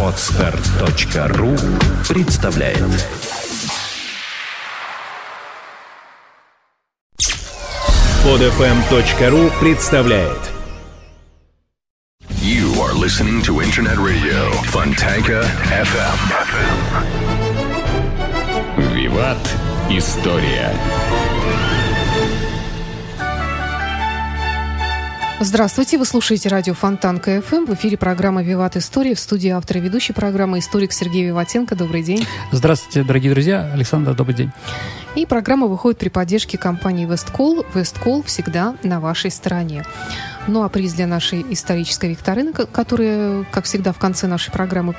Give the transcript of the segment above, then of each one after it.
Отстар.ру представляет Подфм.ру представляет You are listening to Internet Radio Fontanka FM. Виват. История. Здравствуйте, вы слушаете радио Фонтанка FM. В эфире программа «Виват История». В студии автор и ведущий программы историк Сергей Виватенко. Добрый день. Здравствуйте, дорогие друзья. Александр, добрый день. И программа выходит при поддержке компании «Весткол». «Весткол» всегда на вашей стороне. Ну а приз для нашей исторической викторины, которая, как всегда, в конце нашей программы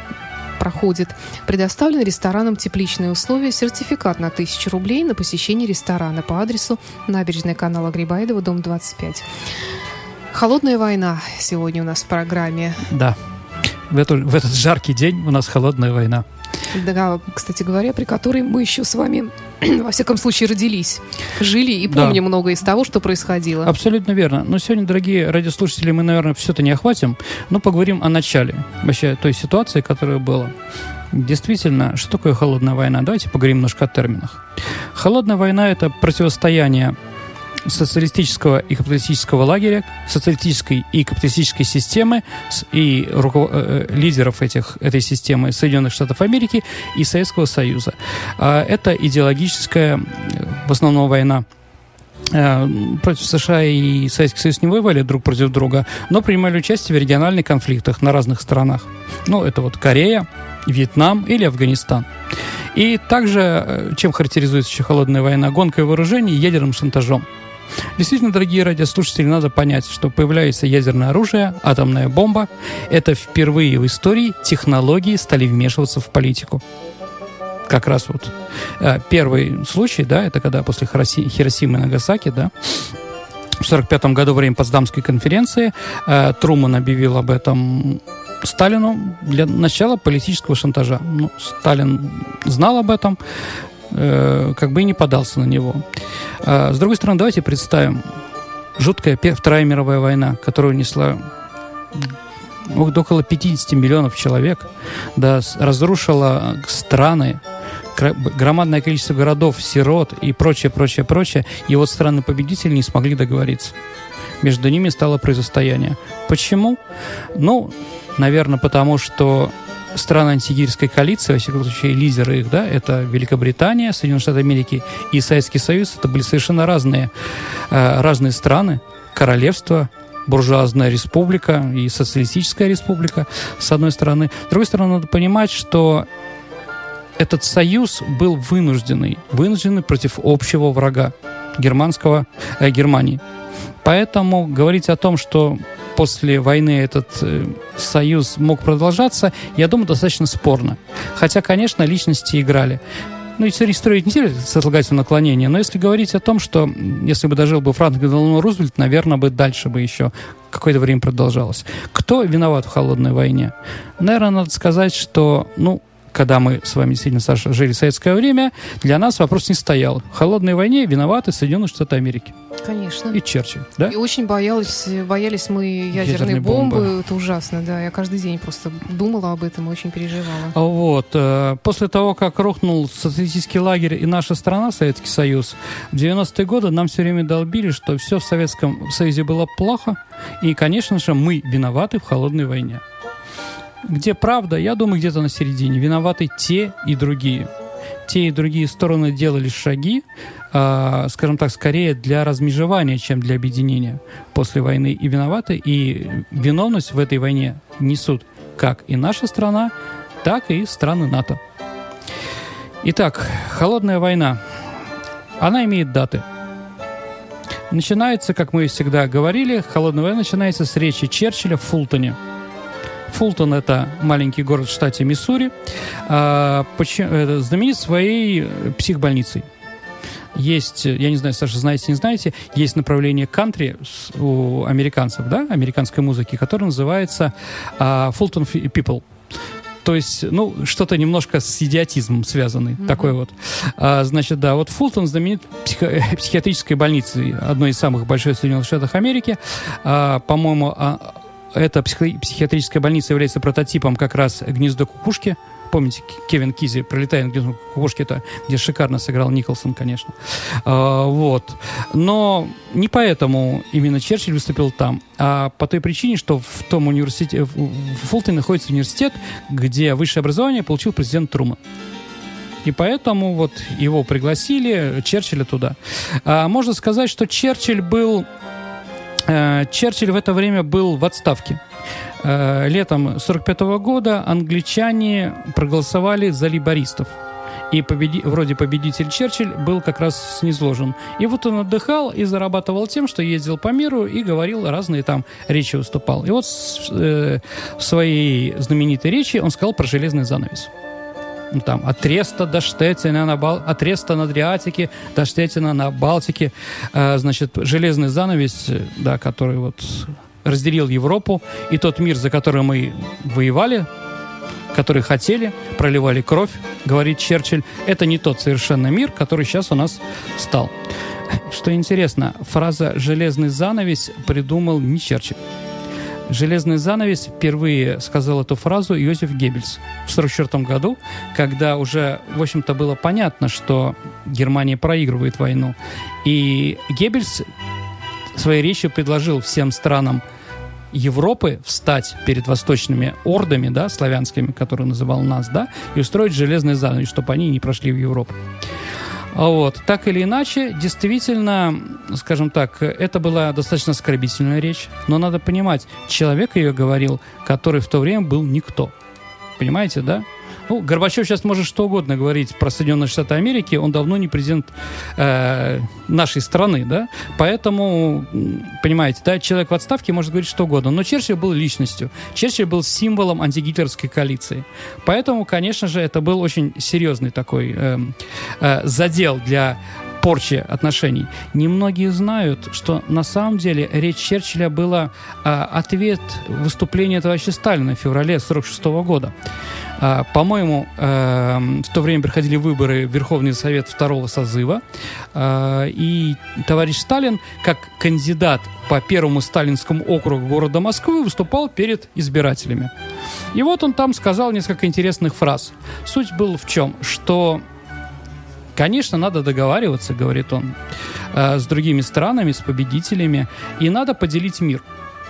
проходит, предоставлен рестораном «Тепличные условия» сертификат на 1000 рублей на посещение ресторана по адресу набережная канала Грибаедова, дом 25. Холодная война сегодня у нас в программе. Да. В, эту, в этот жаркий день у нас холодная война. Да, кстати говоря, при которой мы еще с вами, во всяком случае, родились, жили и помним да. много из того, что происходило. Абсолютно верно. Но сегодня, дорогие радиослушатели, мы, наверное, все это не охватим, но поговорим о начале вообще той ситуации, которая была. Действительно, что такое холодная война? Давайте поговорим немножко о терминах. Холодная война – это противостояние социалистического и капиталистического лагеря, социалистической и капиталистической системы и руко- э, э, лидеров этих, этой системы Соединенных Штатов Америки и Советского Союза. А это идеологическая, в основном, война э, против США и Советский Союз не воевали друг против друга, но принимали участие в региональных конфликтах на разных странах. Ну, это вот Корея, Вьетнам или Афганистан. И также, чем характеризуется еще холодная война, гонкой вооружений и ядерным шантажом. Действительно, дорогие радиослушатели, надо понять, что появляется ядерное оружие, атомная бомба. Это впервые в истории технологии стали вмешиваться в политику как раз вот э, первый случай, да, это когда после Хиросимы и Нагасаки, да, в 1945 году во время Потсдамской конференции э, Труман объявил об этом Сталину для начала политического шантажа. Ну, Сталин знал об этом, Э, как бы и не подался на него. А, с другой стороны, давайте представим жуткая Вторая мировая война, которая унесла около 50 миллионов человек, да, разрушила страны, громадное количество городов, сирот и прочее, прочее, прочее. И вот страны-победители не смогли договориться. Между ними стало противостояние. Почему? Ну, наверное, потому что страны антигирской коалиции, во всяком случае, лидеры их, да, это Великобритания, Соединенные Штаты Америки и Советский Союз, это были совершенно разные, э, разные страны, королевства, буржуазная республика и социалистическая республика, с одной стороны. С другой стороны, надо понимать, что этот союз был вынужденный, вынужденный против общего врага германского, э, Германии. Поэтому говорить о том, что после войны этот э, союз мог продолжаться, я думаю, достаточно спорно. Хотя, конечно, личности играли. Ну, историю строить не сослагательное наклонение, но если говорить о том, что если бы дожил бы Франклин Делано Рузвельт, наверное, бы дальше бы еще какое-то время продолжалось. Кто виноват в холодной войне? Наверное, надо сказать, что, ну, когда мы с вами действительно, Саша, жили в советское время, для нас вопрос не стоял. В холодной войне виноваты Соединенные Штаты Америки. Конечно. И Черчилль, да? И очень боялись, боялись мы ядерной, ядерной бомбы. бомбы. Это ужасно, да. Я каждый день просто думала об этом и очень переживала. Вот. Э, после того, как рухнул социалистический лагерь и наша страна, Советский Союз, в 90-е годы нам все время долбили, что все в Советском Союзе было плохо. И, конечно же, мы виноваты в холодной войне. Где правда? Я думаю, где-то на середине. Виноваты те и другие. Те и другие стороны делали шаги, э, скажем так, скорее для размежевания, чем для объединения после войны. И виноваты, и виновность в этой войне несут как и наша страна, так и страны НАТО. Итак, холодная война. Она имеет даты. Начинается, как мы всегда говорили, холодная война начинается с речи Черчилля в Фултоне – Фултон – это маленький город в штате Миссури, а, знаменит своей психбольницей. Есть, я не знаю, Саша, знаете, не знаете, есть направление кантри у американцев, да, американской музыки, которое называется Фултон uh, People. То есть, ну, что-то немножко с идиотизмом связанный, mm-hmm. такой вот. А, значит, да, вот Фултон знаменит психо- психиатрической больницей, одной из самых больших в Соединенных Штатах Америки. А, по-моему, а, эта психи- психиатрическая больница является прототипом как раз гнездо кукушки. Помните, Кевин Кизи «Пролетая на гнездо кукушки», это где шикарно сыграл Николсон, конечно. А, вот. Но не поэтому именно Черчилль выступил там, а по той причине, что в том университете, в Фултоне находится университет, где высшее образование получил президент Труман. И поэтому вот его пригласили, Черчилля туда. А, можно сказать, что Черчилль был... э, Черчилль в это время был в отставке. Э, летом 45 года англичане проголосовали за либористов. И победи- вроде победитель Черчилль был как раз снизложен. И вот он отдыхал и зарабатывал тем, что ездил по миру и говорил разные там речи выступал. И вот э, в своей знаменитой речи он сказал про железный занавес. Ну, там, от Треста до Штеттина на Бал... от Треста на Адриатике до Штеттина на Балтике. Э, значит, железный занавес, э, да, который вот разделил Европу, и тот мир, за который мы воевали, который хотели, проливали кровь, говорит Черчилль, это не тот совершенно мир, который сейчас у нас стал. Что интересно, фраза «железный занавес» придумал не Черчилль. «Железный занавес» впервые сказал эту фразу Иосиф Геббельс в 1944 году, когда уже, в общем-то, было понятно, что Германия проигрывает войну. И Геббельс своей речью предложил всем странам Европы встать перед восточными ордами, да, славянскими, которые называл нас, да, и устроить железный занавес, чтобы они не прошли в Европу. А Вот. Так или иначе, действительно, скажем так, это была достаточно оскорбительная речь, но надо понимать, человек ее говорил, который в то время был никто. Понимаете, да? Ну, Горбачев сейчас может что угодно говорить про Соединенные Штаты Америки, он давно не президент э, нашей страны, да, поэтому, понимаете, да, человек в отставке может говорить что угодно, но Черчилль был личностью, Черчилль был символом антигитлеровской коалиции, поэтому, конечно же, это был очень серьезный такой эм, э, задел для порчи отношений. Немногие знают, что на самом деле речь Черчилля была а, ответ выступления товарища Сталина в феврале 46 года. А, по-моему, эм, в то время проходили выборы в Верховный Совет второго созыва, а, и товарищ Сталин, как кандидат по первому сталинскому округу города Москвы, выступал перед избирателями. И вот он там сказал несколько интересных фраз. Суть была в чем? Что Конечно, надо договариваться, говорит он, э, с другими странами, с победителями, и надо поделить мир.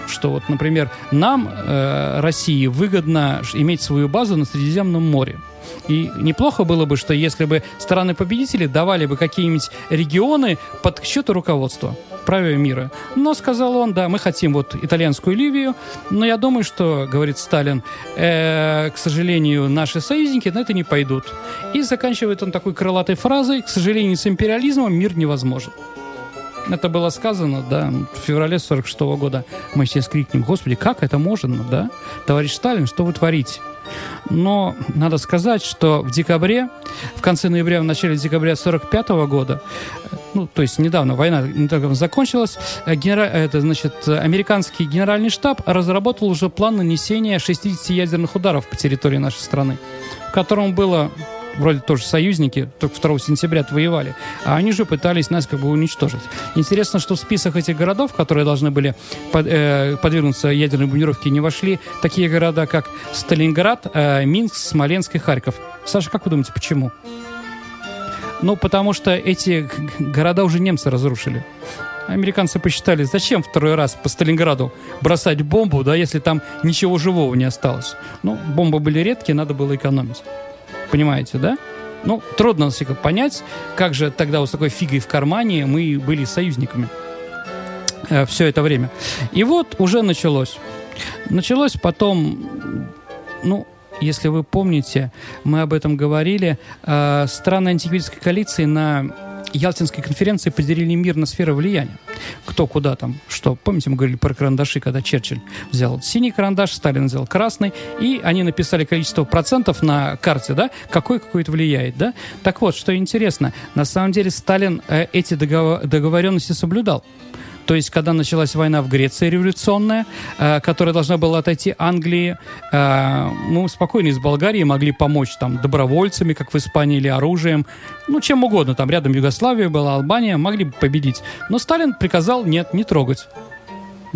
Что вот, например, нам, э, России, выгодно иметь свою базу на Средиземном море. И неплохо было бы, что если бы страны-победители давали бы какие-нибудь регионы под счету руководства праве мира. Но, сказал он, да, мы хотим вот итальянскую Ливию, но я думаю, что, говорит Сталин, э, к сожалению, наши союзники на это не пойдут. И заканчивает он такой крылатой фразой, к сожалению, с империализмом мир невозможен. Это было сказано, да, в феврале 46 года. Мы все скрикнем, господи, как это можно, да? Товарищ Сталин, что вы творите? Но надо сказать, что в декабре, в конце ноября, в начале декабря 45 года, э, ну, то есть недавно война не только закончилась, э, генера- это, значит, э, американский генеральный штаб разработал уже план нанесения 60 ядерных ударов по территории нашей страны, в котором было вроде тоже союзники, только 2 сентября отвоевали, а они же пытались нас как бы уничтожить. Интересно, что в список этих городов, которые должны были под- э, подвергнуться ядерной бомбардировке, не вошли такие города, как Сталинград, э, Минск, Смоленск и Харьков. Саша, как вы думаете, почему? Ну, потому что эти города уже немцы разрушили. Американцы посчитали, зачем второй раз по Сталинграду бросать бомбу, да, если там ничего живого не осталось. Ну, бомбы были редкие, надо было экономить. Понимаете, да? Ну, трудно себе понять, как же тогда вот с такой фигой в кармане мы были союзниками все это время. И вот уже началось. Началось потом, ну, если вы помните, мы об этом говорили, э, страны антигвительской коалиции на Ялтинской конференции поделили мир на сферы влияния. Кто куда там, что. Помните, мы говорили про карандаши, когда Черчилль взял синий карандаш, Сталин взял красный, и они написали количество процентов на карте, да, какой какой-то влияет, да. Так вот, что интересно, на самом деле Сталин э, эти договор- договоренности соблюдал. То есть, когда началась война в Греции революционная, э, которая должна была отойти Англии, э, мы спокойно из Болгарии могли помочь там добровольцами, как в Испании, или оружием, ну, чем угодно. Там рядом Югославия была, Албания, могли бы победить. Но Сталин приказал, нет, не трогать.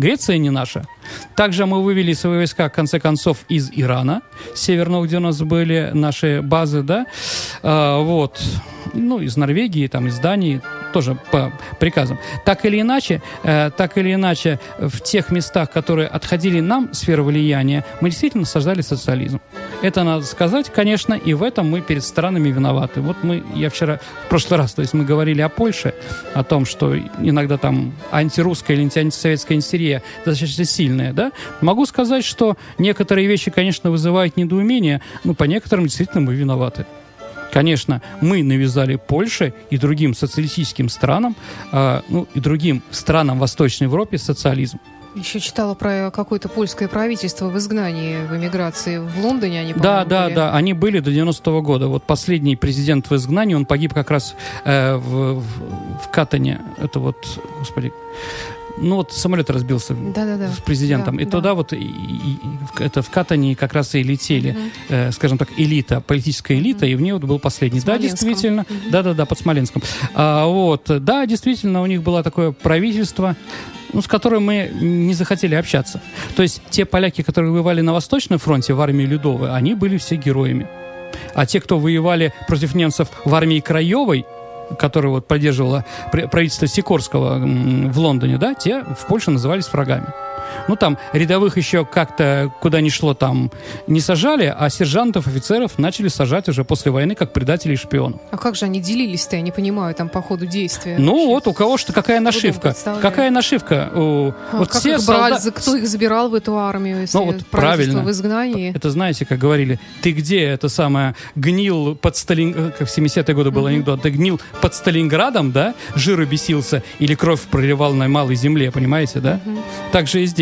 Греция не наша. Также мы вывели свои войска, в конце концов, из Ирана, северного, где у нас были наши базы, да, а, вот, ну, из Норвегии, там, из Дании, тоже по приказам. Так или иначе, э, так или иначе, в тех местах, которые отходили нам сферы влияния, мы действительно создали социализм. Это надо сказать, конечно, и в этом мы перед странами виноваты. Вот мы, я вчера, в прошлый раз, то есть мы говорили о Польше, о том, что иногда там антирусская или антисоветская истерия достаточно сильная, да? Могу сказать, что некоторые вещи, конечно, вызывают недоумение, но по некоторым действительно мы виноваты. Конечно, мы навязали Польше и другим социалистическим странам, э, ну и другим странам Восточной Европы социализм. Еще читала про какое-то польское правительство в изгнании, в эмиграции в Лондоне они, Да, да, были. да, они были до 90-го года. Вот последний президент в изгнании, он погиб как раз э, в, в, в Катане. Это вот, господи, ну вот самолет разбился Да-да-да. с президентом. Да, и да. туда вот и- и- это в Катане как раз и летели, э, скажем так, элита, политическая элита, и в ней вот был последний. Да, действительно. Да-да-да, под Смоленском. А, вот, да, действительно, у них было такое правительство, ну, с которым мы не захотели общаться. То есть те поляки, которые воевали на Восточном фронте в армии Людовой, они были все героями. А те, кто воевали против немцев в армии Краевой, которая вот поддерживала пр- правительство Сикорского в Лондоне, да, те в Польше назывались врагами. Ну, там рядовых еще как-то куда ни шло там не сажали, а сержантов, офицеров начали сажать уже после войны как предателей и шпионов. А как же они делились-то, я не понимаю, там по ходу действия? Ну, Вообще. вот у кого что какая нашивка. Какая нашивка? А вот как все их брали, солда- за- кто их забирал в эту армию, если Ну, вот правильно. в изгнании? Это знаете, как говорили, ты где, это самое, гнил под Сталин... Как в 70-е годы был анекдот, ты гнил под Сталинградом, да, жиру бесился, или кровь проливал на малой земле, понимаете, да? Так же и здесь.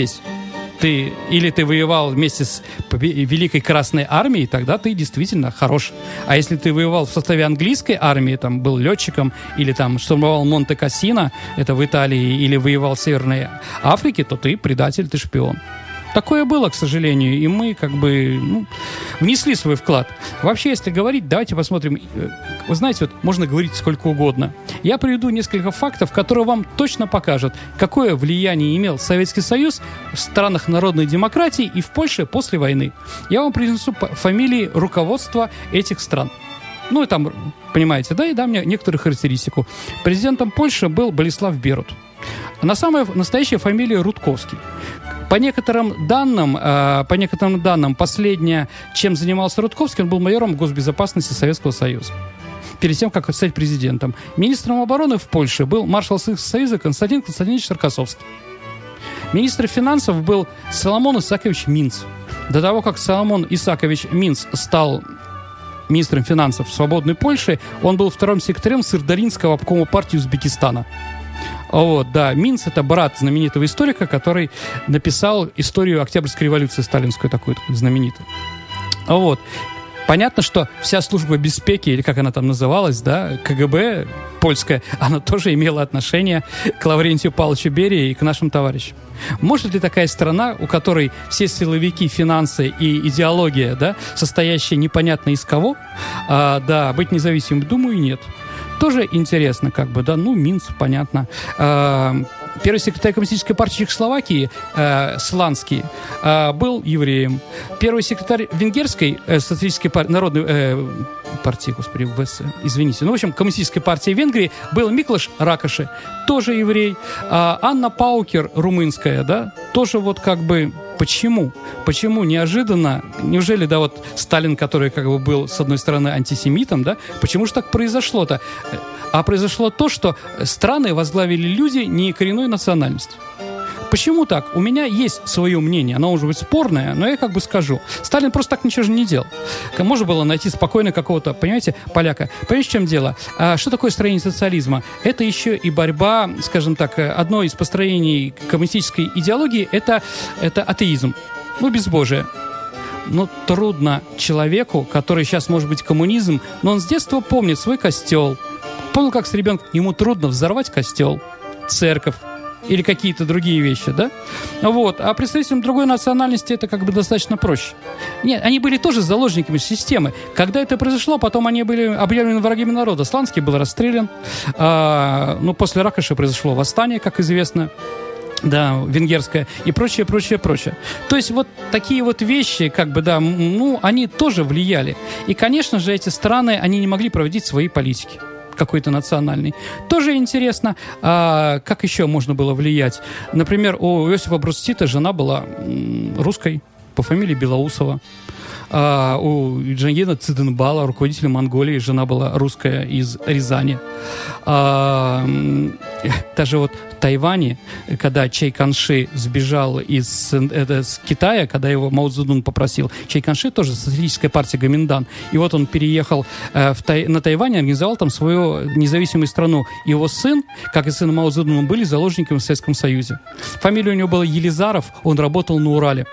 Ты, или ты воевал вместе с Великой Красной Армией, тогда ты действительно хорош. А если ты воевал в составе английской армии, там был летчиком, или там штурмовал Монте-Кассино, это в Италии, или воевал в Северной Африке, то ты предатель, ты шпион. Такое было, к сожалению, и мы как бы ну, внесли свой вклад. Вообще, если говорить, давайте посмотрим. Э, Вы знаете, вот можно говорить сколько угодно. Я приведу несколько фактов, которые вам точно покажут, какое влияние имел Советский Союз в странах народной демократии и в Польше после войны. Я вам принесу фамилии руководства этих стран. Ну, и там, понимаете, да, и дам мне некоторую характеристику. Президентом Польши был Болеслав Берут. На самая настоящая фамилия Рудковский. По некоторым данным, э, по некоторым данным, последнее, чем занимался Рудковский, он был майором госбезопасности Советского Союза. Перед тем, как стать президентом. Министром обороны в Польше был маршал Советского Союза Константин Константинович Рокоссовский. Министр финансов был Соломон Исакович Минц. До того, как Соломон Исакович Минц стал министром финансов свободной Польши, он был вторым секретарем Сырдаринского обкома партии Узбекистана. Вот, да, Минц это брат знаменитого историка, который написал историю Октябрьской революции сталинскую такую, такую знаменитую. Вот. Понятно, что вся служба беспеки, или как она там называлась, да, КГБ польская, она тоже имела отношение к Лаврентию Павловичу Берии и к нашим товарищам. Может ли такая страна, у которой все силовики, финансы и идеология, да, состоящие непонятно из кого, а, да, быть независимым? Думаю, нет. Тоже интересно, как бы, да, ну, Минск, понятно. А, Первый секретарь Коммунистической партии Чехословакии э, Сланский э, был евреем. Первый секретарь Венгерской э, социалистической пар- народной э, партии, господи, ВС, извините. Ну, в общем, Коммунистической партии Венгрии был Миклаш Ракоши, тоже еврей. А Анна Паукер, румынская, да, тоже вот как бы Почему? Почему неожиданно? Неужели, да, вот Сталин, который как бы был, с одной стороны, антисемитом, да, почему же так произошло-то? А произошло то, что страны возглавили люди не коренной национальности. Почему так? У меня есть свое мнение, оно может быть спорное, но я как бы скажу. Сталин просто так ничего же не делал. Можно было найти спокойно какого-то, понимаете, поляка. Понимаете, в чем дело? А что такое строение социализма? Это еще и борьба, скажем так, одно из построений коммунистической идеологии – это, это атеизм. Ну, безбожие. Ну, трудно человеку, который сейчас может быть коммунизм, но он с детства помнит свой костел. Помнил, как с ребенком. Ему трудно взорвать костел, церковь, или какие-то другие вещи, да? Вот. А представителям другой национальности это как бы достаточно проще. Нет, они были тоже заложниками системы. Когда это произошло, потом они были объявлены врагами народа. Сланский был расстрелян. А, ну, после Ракоши произошло восстание, как известно. да, венгерская и прочее, прочее, прочее. То есть вот такие вот вещи, как бы, да, ну, они тоже влияли. И, конечно же, эти страны, они не могли проводить свои политики какой-то национальный. Тоже интересно, а, как еще можно было влиять. Например, у Иосифа Брустита жена была русской по фамилии Белоусова. А, у Джангена Циденбала, руководителя Монголии, жена была русская из Рязани. А, даже вот в Тайване, когда Чай Канши сбежал из, это, из Китая, когда его Мао Цзэдун попросил, Чай Канши тоже социалистическая партия Гоминдан, и вот он переехал э, в Тай, на Тайвань, организовал там свою независимую страну. Его сын, как и сын Мао Цзэдуна, были заложниками в Советском Союзе. Фамилия у него была Елизаров, он работал на Урале.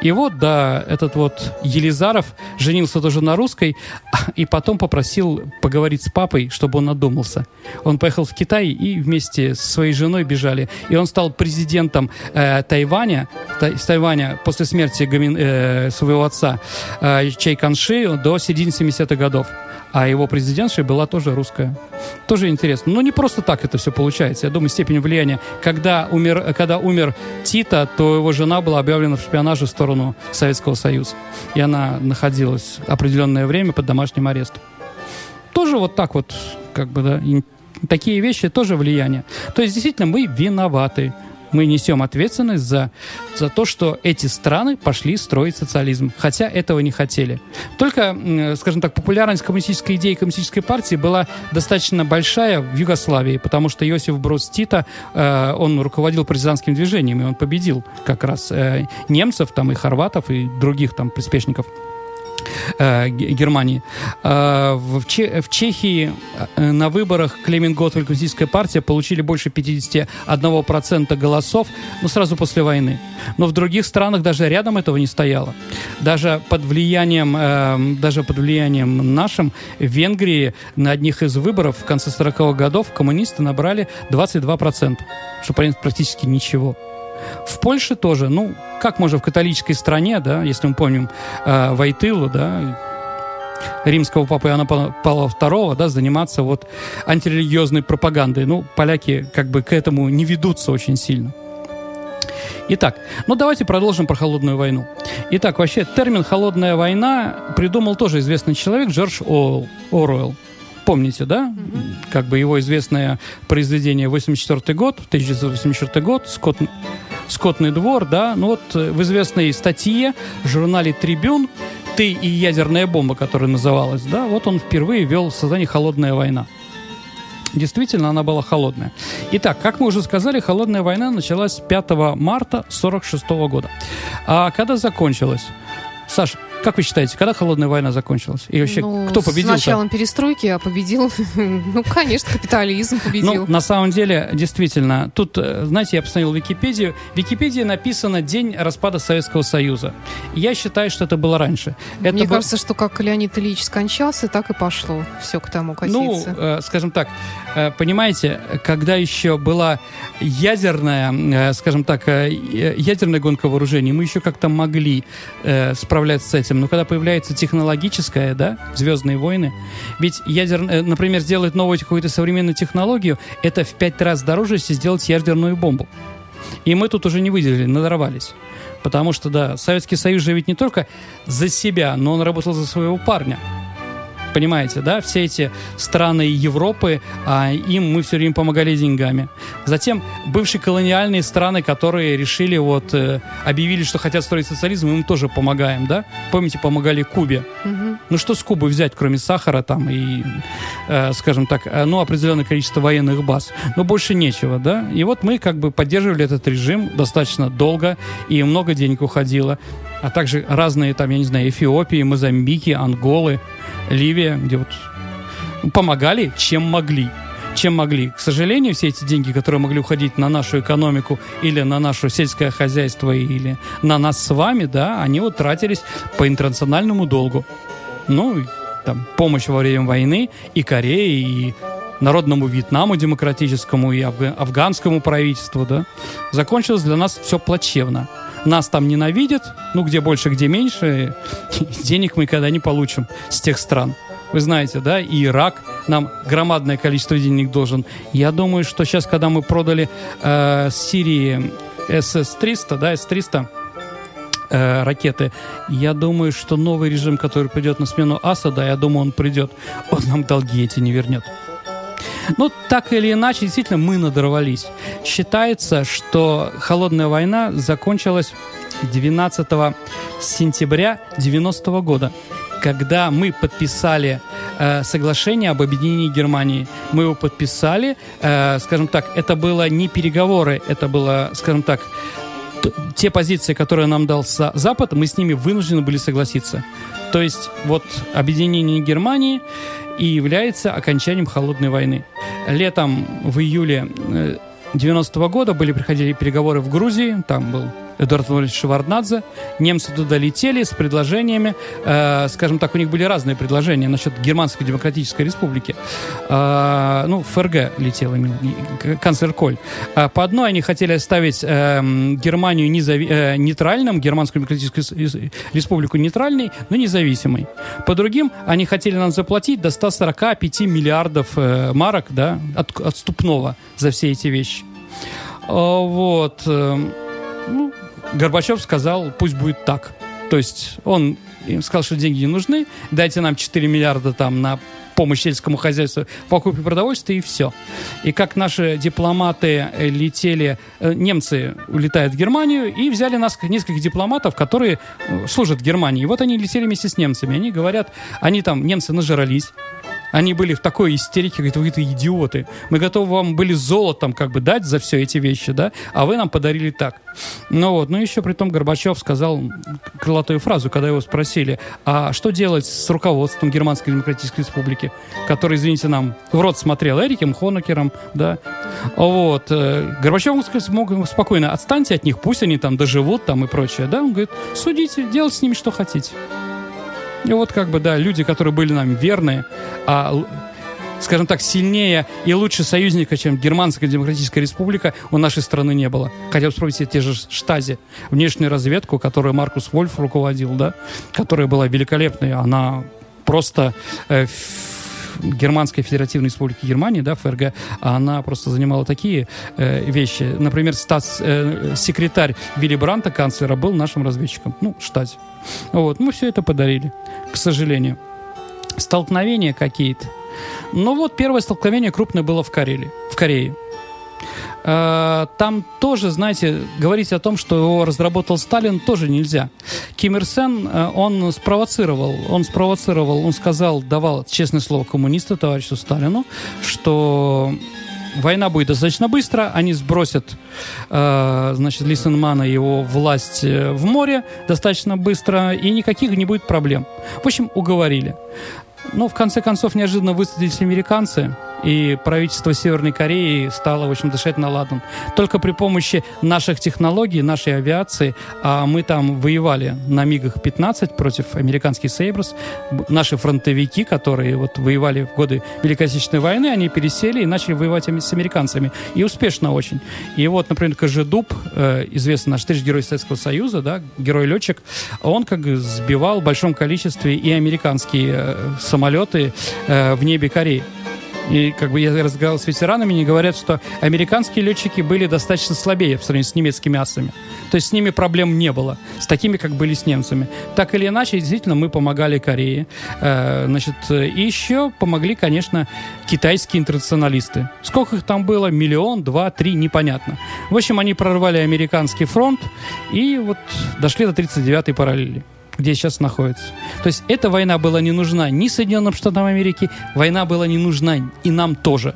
И вот, да, этот вот Елизаров женился тоже на русской, и потом попросил поговорить с папой, чтобы он надумался. Он поехал в Китай и вместе с своей женой бежали. И он стал президентом э, Тайваня, Тай, Тайваня после смерти Гамин, э, своего отца э, Чай Канши до середины 70-х годов а его президентшей была тоже русская. Тоже интересно. Но не просто так это все получается. Я думаю, степень влияния. Когда умер, когда умер Тита, то его жена была объявлена в шпионаже в сторону Советского Союза. И она находилась определенное время под домашним арестом. Тоже вот так вот, как бы, да, такие вещи тоже влияние. То есть, действительно, мы виноваты мы несем ответственность за, за то, что эти страны пошли строить социализм, хотя этого не хотели. Только, скажем так, популярность коммунистической идеи коммунистической партии была достаточно большая в Югославии, потому что Иосиф Брос Тита, э, он руководил партизанским движением, и он победил как раз э, немцев там и хорватов, и других там приспешников э, Германии. Э, в, Че в Чехии э, на выборах Готвель, Коммунистическая партия, получили больше 51% голосов, ну, сразу после войны. Но в других странах даже рядом этого не стояло. Даже под влиянием, даже под влиянием нашим, в Венгрии на одних из выборов в конце 40-х годов коммунисты набрали 22%, что практически ничего. В Польше тоже, ну, как можно в католической стране, да, если мы помним э, Войтылу, да, римского папы Иоанна Павла II, да, заниматься вот антирелигиозной пропагандой. Ну, поляки как бы к этому не ведутся очень сильно. Итак, ну давайте продолжим про холодную войну. Итак, вообще термин «холодная война» придумал тоже известный человек Джордж Оруэлл помните, да? Как бы его известное произведение 84 год, 1984 год, Скотт, Скотный двор, да? Ну вот э, в известной статье в журнале «Трибюн» «Ты и ядерная бомба», которая называлась, да? Вот он впервые ввел создание «Холодная война». Действительно, она была холодная. Итак, как мы уже сказали, холодная война началась 5 марта 1946 года. А когда закончилась? Саша, как вы считаете, когда холодная война закончилась? И вообще, ну, кто победил? С началом перестройки, а победил, ну, конечно, капитализм победил. Ну, на самом деле, действительно, тут, э, знаете, я посмотрел Википедию. В Википедии написано день распада Советского Союза. Я считаю, что это было раньше. Это Мне был... кажется, что как Леонид Ильич скончался, так и пошло все к тому катиться. Ну, скажем так, э, понимаете, когда еще была ядерная, скажем так, ядерная гонка вооружений, мы еще как-то могли справляться с этим этим, но когда появляется технологическая, да, Звездные войны, ведь ядер, э, например, сделать новую какую-то современную технологию, это в пять раз дороже, если сделать ядерную бомбу. И мы тут уже не выделили, надорвались. Потому что, да, Советский Союз же ведь не только за себя, но он работал за своего парня. Понимаете, да? Все эти страны Европы, а им мы все время помогали деньгами. Затем бывшие колониальные страны, которые решили вот, э, объявили, что хотят строить социализм, мы им тоже помогаем, да? Помните, помогали Кубе. Угу. Ну что с Кубы взять, кроме сахара там и, э, скажем так, э, ну определенное количество военных баз. Но больше нечего, да? И вот мы как бы поддерживали этот режим достаточно долго, и много денег уходило а также разные там, я не знаю, Эфиопии, Мозамбики, Анголы, Ливия, где вот помогали, чем могли. Чем могли. К сожалению, все эти деньги, которые могли уходить на нашу экономику или на наше сельское хозяйство или на нас с вами, да, они вот тратились по интернациональному долгу. Ну, там, помощь во время войны и Корее, и народному Вьетнаму демократическому, и афганскому правительству, да. Закончилось для нас все плачевно нас там ненавидят, ну, где больше, где меньше, денег мы никогда не получим с тех стран. Вы знаете, да, и Ирак нам громадное количество денег должен. Я думаю, что сейчас, когда мы продали э, Сирии СС-300, да, С-300, э, ракеты. Я думаю, что новый режим, который придет на смену Асада, я думаю, он придет, он нам долги эти не вернет. Ну, так или иначе, действительно, мы надорвались. Считается, что холодная война закончилась 12 сентября 90 года, когда мы подписали э, соглашение об объединении Германии. Мы его подписали, э, скажем так, это было не переговоры, это было, скажем так, те позиции, которые нам дал Запад, мы с ними вынуждены были согласиться. То есть вот объединение Германии и является окончанием холодной войны. Летом в июле э, 90 года были приходили переговоры в Грузии, там был Эдуард Владимирович Шеварднадзе. Немцы туда летели с предложениями, э, скажем так, у них были разные предложения насчет Германской Демократической Республики. Э, ну, ФРГ летел именно, канцлер Коль. А по одной они хотели оставить э, Германию незави- э, нейтральным, Германскую Демократическую Республику нейтральной, но независимой. По другим они хотели нам заплатить до 145 миллиардов э, марок, да, от- отступного за все эти вещи. А, Вот. э, ну, Горбачев сказал, пусть будет так. То есть он им сказал, что деньги не нужны, дайте нам 4 миллиарда там на помощь сельскому хозяйству, покупке продовольствия и все. И как наши дипломаты э, летели, э, немцы улетают в Германию и взяли нас нескольких дипломатов, которые э, служат в Германии. И вот они летели вместе с немцами. Они говорят, они там, немцы нажрались, они были в такой истерике, говорят, вы это идиоты. Мы готовы вам были золотом как бы дать за все эти вещи, да, а вы нам подарили так. Ну вот, ну еще при том Горбачев сказал крылатую фразу, когда его спросили, а что делать с руководством Германской Демократической Республики, который, извините, нам в рот смотрел Эриком Хонекером, да. Вот. э, Горбачев мог спокойно, отстаньте от них, пусть они там доживут там и прочее, да. Он говорит, судите, делайте с ними что хотите. И вот как бы, да, люди, которые были нам верны, а, скажем так, сильнее и лучше союзника, чем Германская Демократическая Республика, у нашей страны не было. Хотя бы вспомните те же Штази, внешнюю разведку, которую Маркус Вольф руководил, да, которая была великолепной. Она просто э, Германской Федеративной Республики Германии, да, ФРГ, она просто занимала такие э, вещи. Например, статс, э, секретарь Вилли Бранта, канцлера, был нашим разведчиком. Ну, штате. Вот, мы все это подарили, к сожалению. Столкновения какие-то. Ну вот первое столкновение крупное было в Карелии, в Корее. Э, Там тоже, знаете, говорить о том, что его разработал Сталин, тоже нельзя. Ким Ир Сен, э, он спровоцировал, он спровоцировал, он сказал, давал, честное слово, коммунисту, товарищу Сталину, что война будет достаточно быстро, они сбросят, э, значит, Лисенмана и его власть э, в море достаточно быстро, и никаких не будет проблем. В общем, уговорили. Ну, в конце концов, неожиданно высадились американцы, и правительство Северной Кореи стало, в общем, дышать на ладан. Только при помощи наших технологий, нашей авиации, а мы там воевали на МиГах-15 против американских Сейбрс, Б- наши фронтовики, которые вот воевали в годы Великой Отечественной войны, они пересели и начали воевать с американцами. И успешно очень. И вот, например, Кожедуб, э, известный наш тысяч герой Советского Союза, да, герой-летчик, он как сбивал в большом количестве и американские э, самолеты э, в небе Кореи. И как бы я разговаривал с ветеранами, они говорят, что американские летчики были достаточно слабее в сравнении с немецкими асами. То есть с ними проблем не было, с такими, как были с немцами. Так или иначе, действительно, мы помогали Корее. Э, значит, и еще помогли, конечно, китайские интернационалисты. Сколько их там было? Миллион, два, три, непонятно. В общем, они прорвали американский фронт и вот дошли до 39-й параллели где сейчас находится. То есть эта война была не нужна ни Соединенным Штатам Америки, война была не нужна и нам тоже.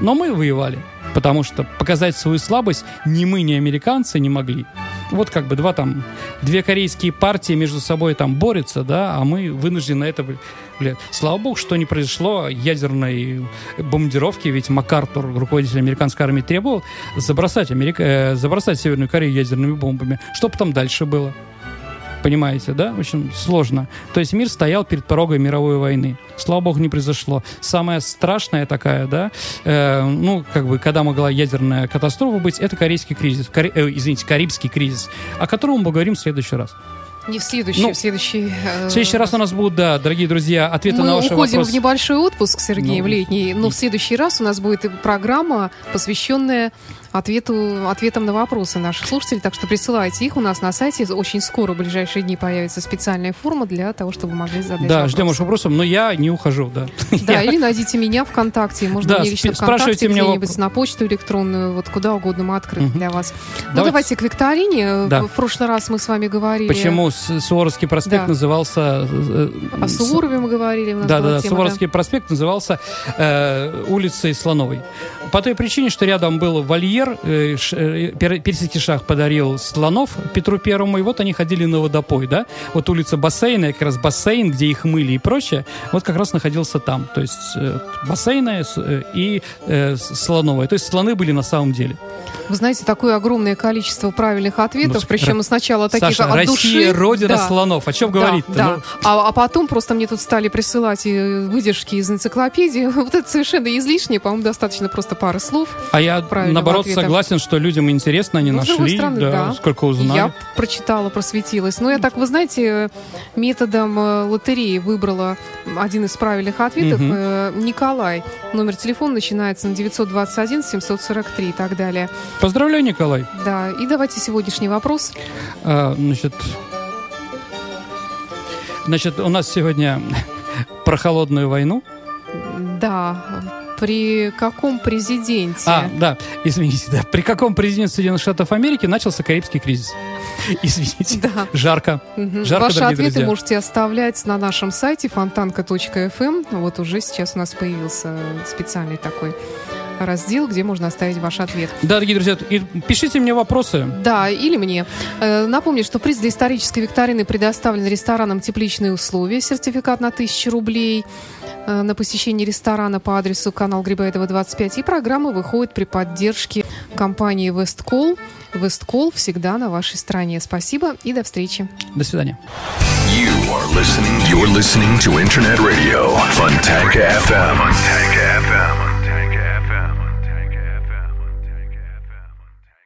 Но мы воевали, потому что показать свою слабость ни мы, ни американцы не могли. Вот как бы два там, две корейские партии между собой там борются, да, а мы вынуждены это... Бля, слава богу, что не произошло ядерной бомбардировки, ведь МакАртур, руководитель американской армии, требовал забросать, Америка, э, забросать Северную Корею ядерными бомбами. Что потом дальше было? Понимаете, да? Очень сложно. То есть мир стоял перед порогом мировой войны. Слава богу, не произошло. Самая страшная такая, да, э, ну, как бы, когда могла ядерная катастрофа быть, это корейский кризис, Коре- э, извините, карибский кризис, о котором мы поговорим в следующий раз. Не в следующий, Ну, в следующий... э, В следующий раз у нас будут, да, дорогие друзья, ответы Мы на ваши уходим вопросы. в небольшой отпуск, Сергей, Ну, в летний, но и- в следующий раз у нас будет программа, посвященная ответу, ответам на вопросы наших слушателей, так что присылайте их у нас на сайте. Очень скоро, в ближайшие дни, появится специальная форма для того, чтобы могли задать Да, ждем ваших вопросов, но я не ухожу, да. Да, или найдите меня ВКонтакте, можно Да, мне лично ВКонтакте, где-нибудь на почту электронную, вот куда угодно мы открыты для вас. Ну, Давайте- к викторине. Да. В прошлый раз мы с вами говорили... Почему Суворовский проспект Да. назывался... э, О с- Суворове мы говорили. Да, да. тема, Суворовский проспект назывался э, улицей Слоновой. По той причине, что рядом был вольер, э, ш- э, Пер- Персидский шах подарил слонов Петру Первому, и вот они ходили на водопой, да. Вот улица Бассейна, как раз бассейн, где их мыли и прочее, вот как раз находился там. То есть э, бассейна с- э, и э, слоновая. То есть слоны были на самом деле. Вы знаете, такое огромное количество правильных ответов, Ну, причем Ра- сначала таких Саша, от Россия души. родина Да. слонов. О чем Да, говорить-то? да. Ну, А, а потом просто мне тут стали присылать э, выдержки из энциклопедии. Вот это совершенно излишне, по-моему, достаточно просто пары слов. а я, правильного ответа. согласен, что людям интересно, они Ну, с другой нашли, стороны, да, да. сколько узнали. Я прочитала, просветилась. Но я так, вы знаете, методом э, лотереи выбрала один из правильных ответов. Э, Николай. Номер телефона начинается на 921 743 и так далее. Поздравляю, Николай. Да, и давайте сегодняшний вопрос. А, значит, значит, у нас сегодня про холодную войну. Да, при каком президенте? А, да, извините, да. При каком президенте Соединенных Штатов Америки начался Карибский кризис? Извините. Да. Жарко. Мгм. Жарко, Ваши ответы друзья. можете оставлять на нашем сайте фонтанка.фм. Вот уже сейчас у нас появился специальный такой раздел, где можно оставить ваш ответ. Да, дорогие друзья, и пишите мне вопросы. Да, или мне. Э, Напомню, что приз для исторической викторины предоставлен рестораном «Тепличные условия». Сертификат на 1000 рублей э, на посещение ресторана по адресу канал Грибоедова, 25. И программа выходит при поддержке компании «Весткол». «Весткол» всегда на вашей стороне. Спасибо и до встречи. До свидания. You are listening. You're listening to Internet Radio Funtanka FM. Funtanka FM.